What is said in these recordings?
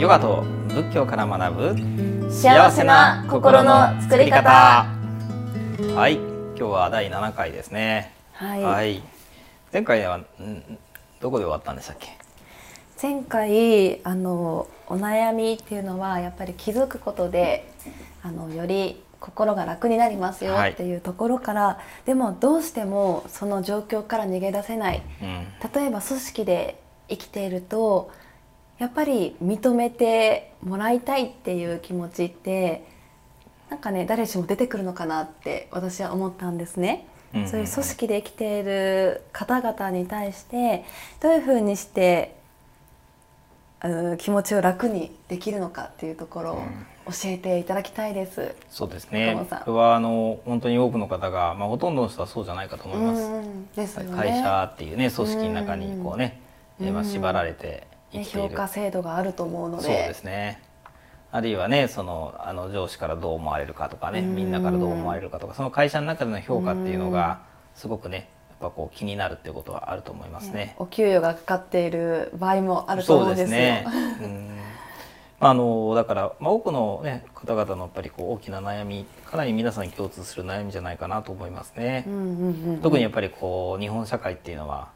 ヨガと仏教から学ぶ幸せな心の作り方。はい。今日は第7回ですね。はい、前回はんどこで終わったんでしたっけ？前回あのお悩みっていうのはやっぱり気づくことであのより心が楽になりますよはい。っていうところから、でもどうしてもその状況から逃げ出せない。うん。例えば組織で生きているとやっぱり認めてもらいたいっていう気持ちってなんかね誰しも出てくるのかなって私は思ったんですね。うんうんそういう組織で生きている方々に対してどういうふうにしてうん気持ちを楽にできるのかっていうところを教えていただきたいです。そうですね。中野さん。これはあの本当に多くの方が、まあ、ほとんどの人はそうじゃないかと思います、うんですよね。会社っていうね組織の中にこうね、うんえーまあ、縛られて評価制度があると思うので。そうですねあるいはねそのあの上司からどう思われるかとかねみんなからどう思われるかとかその会社の中での評価っていうのがすごくねやっぱこう気になるっていうことはあると思いますね。お給与がかかっている場合もあると思うんですよ。ね。うんあのだから、まあ、多くの、ね、方々のやっぱりこう大きな悩みかなり皆さんに共通する悩みじゃないかなと思いますね。特にやっぱりこう日本社会っていうのは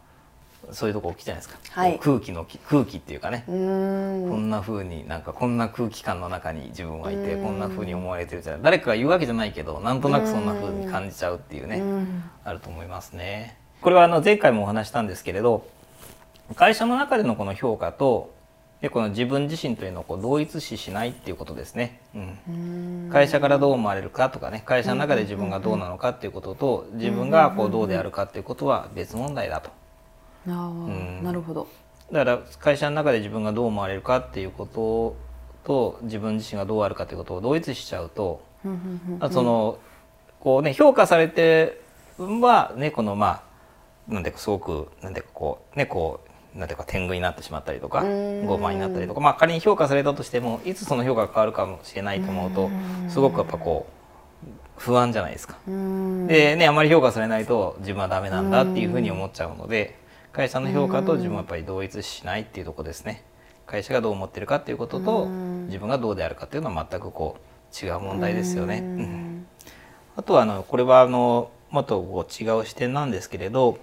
そういうとこ大きいじゃないですか、はい。空気の空気っていうかね、うーん。こんな風になんかこんな空気感の中に自分はいてこんな風に思われてるじゃない。誰かが言うわけじゃないけどなんとなくそんな風に感じちゃうっていうねうん。あると思いますね。これはあの前回もお話したんですけれど会社の中でのこの評価とでこの自分自身というのをこう同一視しないっていうことですね。うん。うん。会社からどう思われるかとかね会社の中で自分がどうなのかっていうことと自分がこうどうであるかっていうことは別問題だと。あーうん。なるほど。だから会社の中で自分がどう思われるかっていうことと自分自身がどうあるかということを同一視しちゃうと、そのこうね評価されてはねこのまあなんでかすごくなんでかこうねこうなんていうか天狗になってしまったりとかうん。傲慢になったりとかまあ仮に評価されたとしてもいつその評価が変わるかもしれないと思うとすごくやっぱこう不安じゃないですか。うん。でねあまり評価されないと自分はダメなんだっていうふうに思っちゃうので会社の評価と自分はやっぱり同一視しないっていうところですね。会社がどう思ってるかっていうことと自分がどうであるかっていうのは全くこう違う問題ですよね。うん。あとはあのこれはあのもっとこう違う視点なんですけれど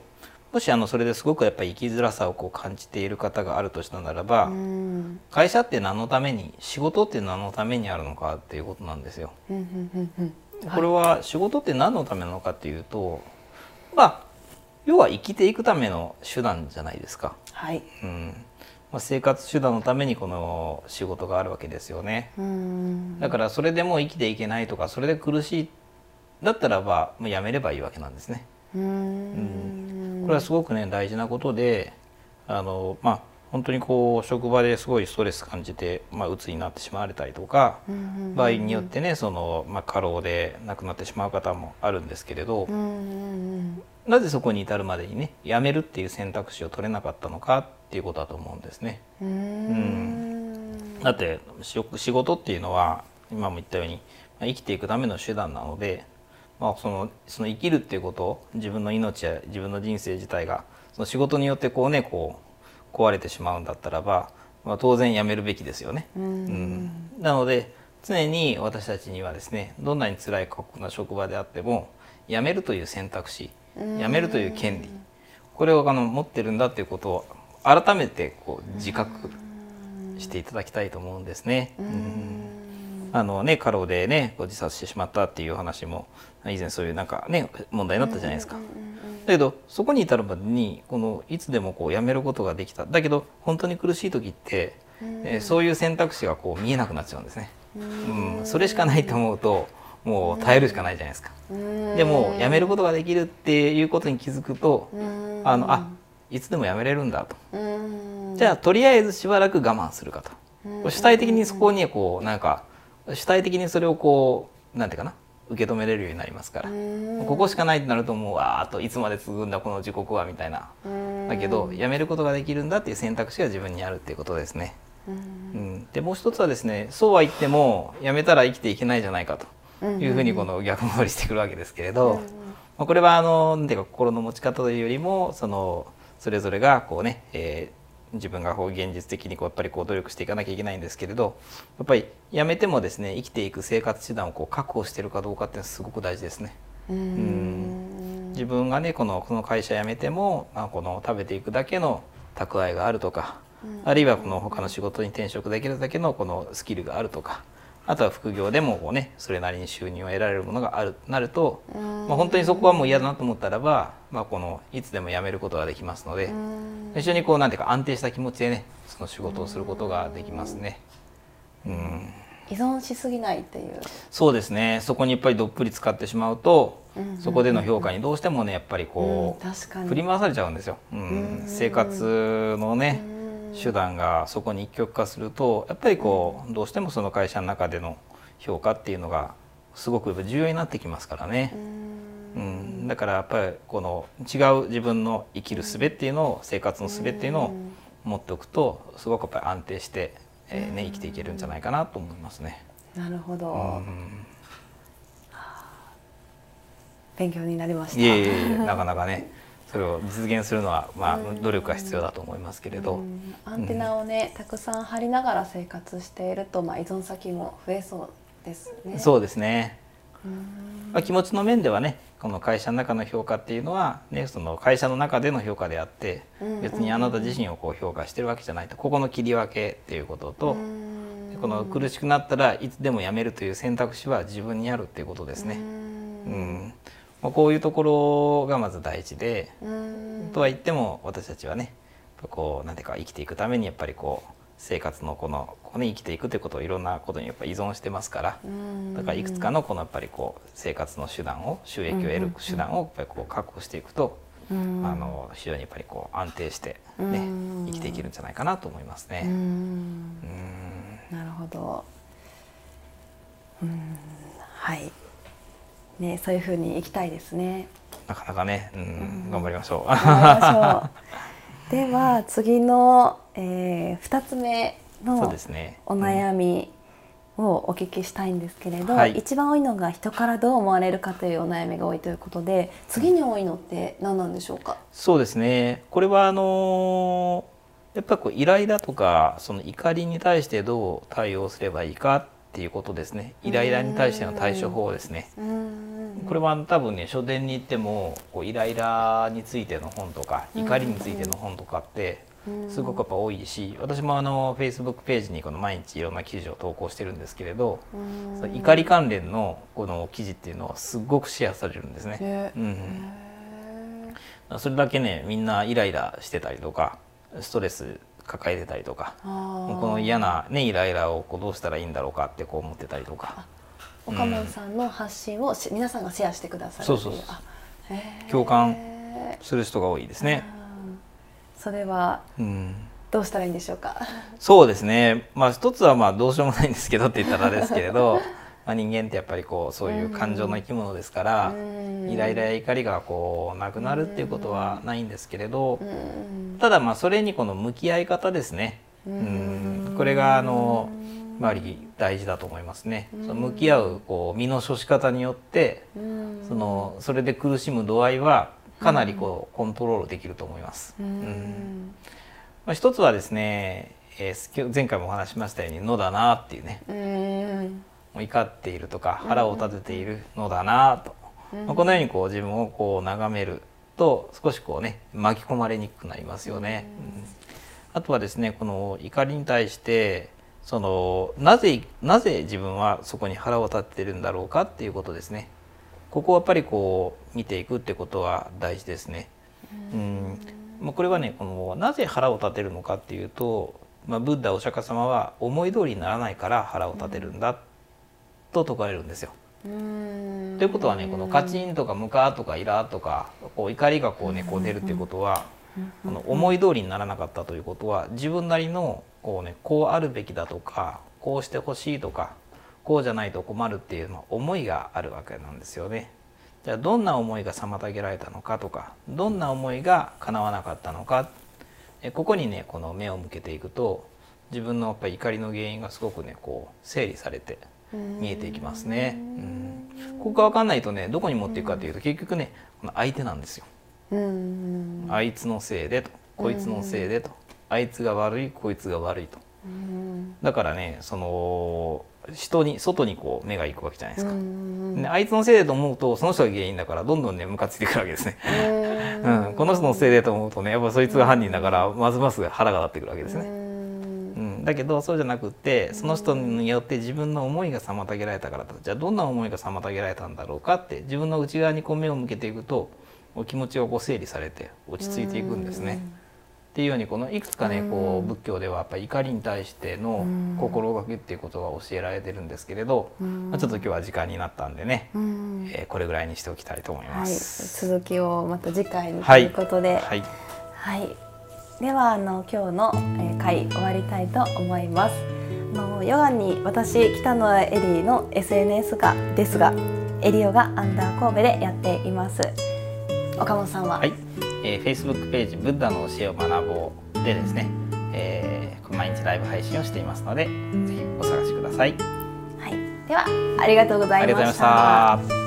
もしあのそれですごくやっぱり生きづらさをこう感じている方があるとしたならばうん。会社って何のために仕事って何のためにあるのかっていうことなんですよ。これは仕事って何のためなのかっていうとまあ要は生きていくための手段じゃないですか。はい。うんまあ、生活手段のためにこの仕事があるわけですよね。うんだからそれでもう生きていけないとかそれで苦しいだったらばもうやめればいいわけなんですね。うんこれはすごくね大事なことであのまあ本当にこう職場ですごいストレス感じて、まあ、鬱になってしまわれたりとか、うん場合によってねその、まあ、過労で亡くなってしまう方もあるんですけれど、なぜそこに至るまでにね辞めるっていう選択肢を取れなかったのかっていうことだと思うんですね。うん。うん。だって仕仕事っていうのは今も言ったようにまあ生きていくための手段なので、まあ、そのその生きるっていうこと自分の命や自分の人生自体がその仕事によってこうねこう壊れてしまうんだったらば、まあ、当然辞めるべきですよね。うん。なので常に私たちにはですねどんなに辛い過酷な職場であっても辞めるという選択肢辞めるという権利これをあの持ってるんだっていうことを改めてこう自覚していただきたいと思うんですね。うん。あのね過労でね自殺してしまったっていう話も以前そういうなんかね問題になったじゃないですか。だけどそこに至るまでにこのいつでもこうやめることができた。だけど本当に苦しい時って、えーそういう選択肢がこう見えなくなっちゃうんですね。うん、それしかないと思うともう耐えるしかないじゃないですか。でもやめることができるっていうことに気づくとうん。あのあいつでもやめれるんだと。うん。じゃあとりあえずしばらく我慢するかと。主体的にそこにこうなんか主体的にそれをこうなんていうかな受け止めれるようになりますから。ここしかないってなるともうわーっといつまで続くんだこの時刻はみたいな。だけどやめることができるんだっていう選択肢が自分にあるっていうことですね。うん、でもう一つはですねそうは言ってもやめたら生きていけないじゃないかというふうにこの逆戻りしてくるわけですけれど、まあ、これはあのなんていうか心の持ち方というよりもそのそれぞれがこうね、えー自分がこう現実的にこうやっぱりこう努力していかなきゃいけないんですけれどやっぱりやめてもですね生きていく生活手段をこう確保しているかどうかってすごく大事ですね。うん。自分がねこのこの会社辞めても、まあ、この食べていくだけの蓄えがあるとか、あるいはこの他の仕事に転職できるだけのこのスキルがあるとかあとは副業でもこう、ね、それなりに収入を得られるものがあるなると、まあ、本当にそこはもう嫌だなと思ったらば、まあ、このいつでも辞めることができますので一緒にこうなんていうか安定した気持ちでねその仕事をすることができますね。うん。依存しすぎないっていう。そうですね。そこにやっぱりどっぷり使ってしまうと、そこでの評価にどうしてもねやっぱりこう、うん、振り回されちゃうんですよ、うん、生活のね手段がそこに一極化するとやっぱりこうどうしてもその会社の中での評価っていうのがすごく重要になってきますからね。うん、だからやっぱりこの違う自分の生きる術っていうのを生活の術っていうのを持っておくとすごくやっぱり安定してえーね、生きていけるんじゃないかなと思いますね。なるほど、うん、勉強になりました。いえいえなかなかねそれを実現するのは、まあ、努力が必要だと思いますけれど、アンテナをね、たくさん張りながら生活していると、まあ、依存先も増えそうですね。そうですね。まあ、気持ちの面ではねこの会社の中の評価っていうのは、ね、その会社の中での評価であって別にあなた自身をこう評価してるわけじゃないと。ここの切り分けっていうこととこの苦しくなったらいつでもやめるという選択肢は自分にあるっていうことですね。うんまあ、こういうところがまず大事でとは言っても私たちはねこうなんていうか生きていくためにやっぱりこう生活のこのここに生きていくということをいろんなことにやっぱ依存してますからだからいくつかのこのやっぱりこう生活の手段を収益を得る手段をやっぱりこう確保していくとあの非常にやっぱりこう安定してね生きていけるんじゃないかなと思いますね。なるほど。うん。はいねそういうふうにいきたいですね。なかなかね、うん、頑張りましょう。頑張りましょう。では次の、えー、2つ目のお悩みをお聞きしたいんですけれど、はい、一番多いのが人からどう思われるかというお悩みが多いということで次に多いのって何なんでしょうか？そうですねこれはあのやっぱりこうイライラとかその怒りに対してどう対応すればいいかっていうことですね。イライラに対しての対処法ですね。これは多分ね書店に行ってもこうイライラについての本とか怒りについての本とかってすごくやっぱ多いし私もあのフェイスブックページにこの毎日いろんな記事を投稿してるんですけれど怒り関連のこの記事っていうのはすごくシェアされるんですね。うん、それだけねみんなイライラしてたりとかストレス抱えてたりとかこの嫌な、ね、イライラをこうどうしたらいいんだろうかってこう思ってたりとか。岡本さんの発信を皆さんがシェアしてくださるそうそう共感する人が多いですね。それは、どうしたらいいんでしょうか？そうですね。まあ一つはまあどうしようもないんですけどって言ったらですけれど、まあ人間ってやっぱりこうそういう感情の生き物ですから、イライラや怒りがこうなくなるっていうことはないんですけれど、ただまあそれにこの向き合い方ですね。うん。これがあのまあり大事だと思いますね。その向き合うこう身の処し方によって、そのそれで苦しむ度合いはかなりこうコントロールできると思います。うん。まあ、一つはですね、えー、前回もお話しましたように「のだな」っていうね。もう怒っているとか腹を立てているのだなと、まあ、このようにこう自分をこう眺めると少しこうね巻き込まれにくくなりますよね。うん。あとはですねこの怒りに対してそのなぜなぜ自分はそこに腹を立ってるんだろうかっていうことですね。ここをやっぱりこう見ていくってことは大事ですね。うん。まあ、これはねこのなぜ腹を立てるのかっていうと、まあ、ブッダお釈迦様は思い通りにならないから腹を立てるんだと説かれるんですよ。ということはねこのカチンとかムカとかイラとかこう怒りがこうねこう出るっていうことはこの思い通りにならなかったということは自分なりのこうねこうあるべきだとかこうしてほしいとかこうじゃないと困るっていう、まあ、思いがあるわけなんですよね。じゃあどんな思いが妨げられたのかとかどんな思いが叶わなかったのかえここにねこの目を向けていくと自分のやっぱり怒りの原因がすごくねこう整理されて見えていきますね。うん。ここが分かんないとねどこに持っていくかというと結局ねこの相手なんですよ。あいつのせいでとこいつのせいでとあいつが悪いこいつが悪いと。うんだからねその人に外にこう目が行くわけじゃないですか、うんであいつのせいだと思うとその人が原因だからどんどんねムカついてくるわけですね、うん、この人のせいだと思うとねやっぱそいつが犯人だからますます腹が立ってくるわけですね、だけどそうじゃなくってその人によって自分の思いが妨げられたからだ。じゃあどんな思いが妨げられたんだろうかって自分の内側にこう目を向けていくとお気持ちがこう整理されて落ち着いていくんですね。っていうようにこのいくつかねこう仏教ではやっぱり怒りに対しての心がけっていうことが教えられてるんですけれど、まあ、ちょっと今日は時間になったんでね、うん。えーこれぐらいにしておきたいと思いまはい、す。続きをまた次回にとはいいうことで、はい、はい、ではあの今日の、えー会終わりたいと思います。あのヨガに私北野エリーの SNS がですがエリオがアンダー神戸でやっています。岡本さんは、はい、えー、Facebook ページ「ブッダの教えを学ぼう」でですね、えー毎日ライブ配信をしていますのでぜひお探しください。はい、ではありがとうございました。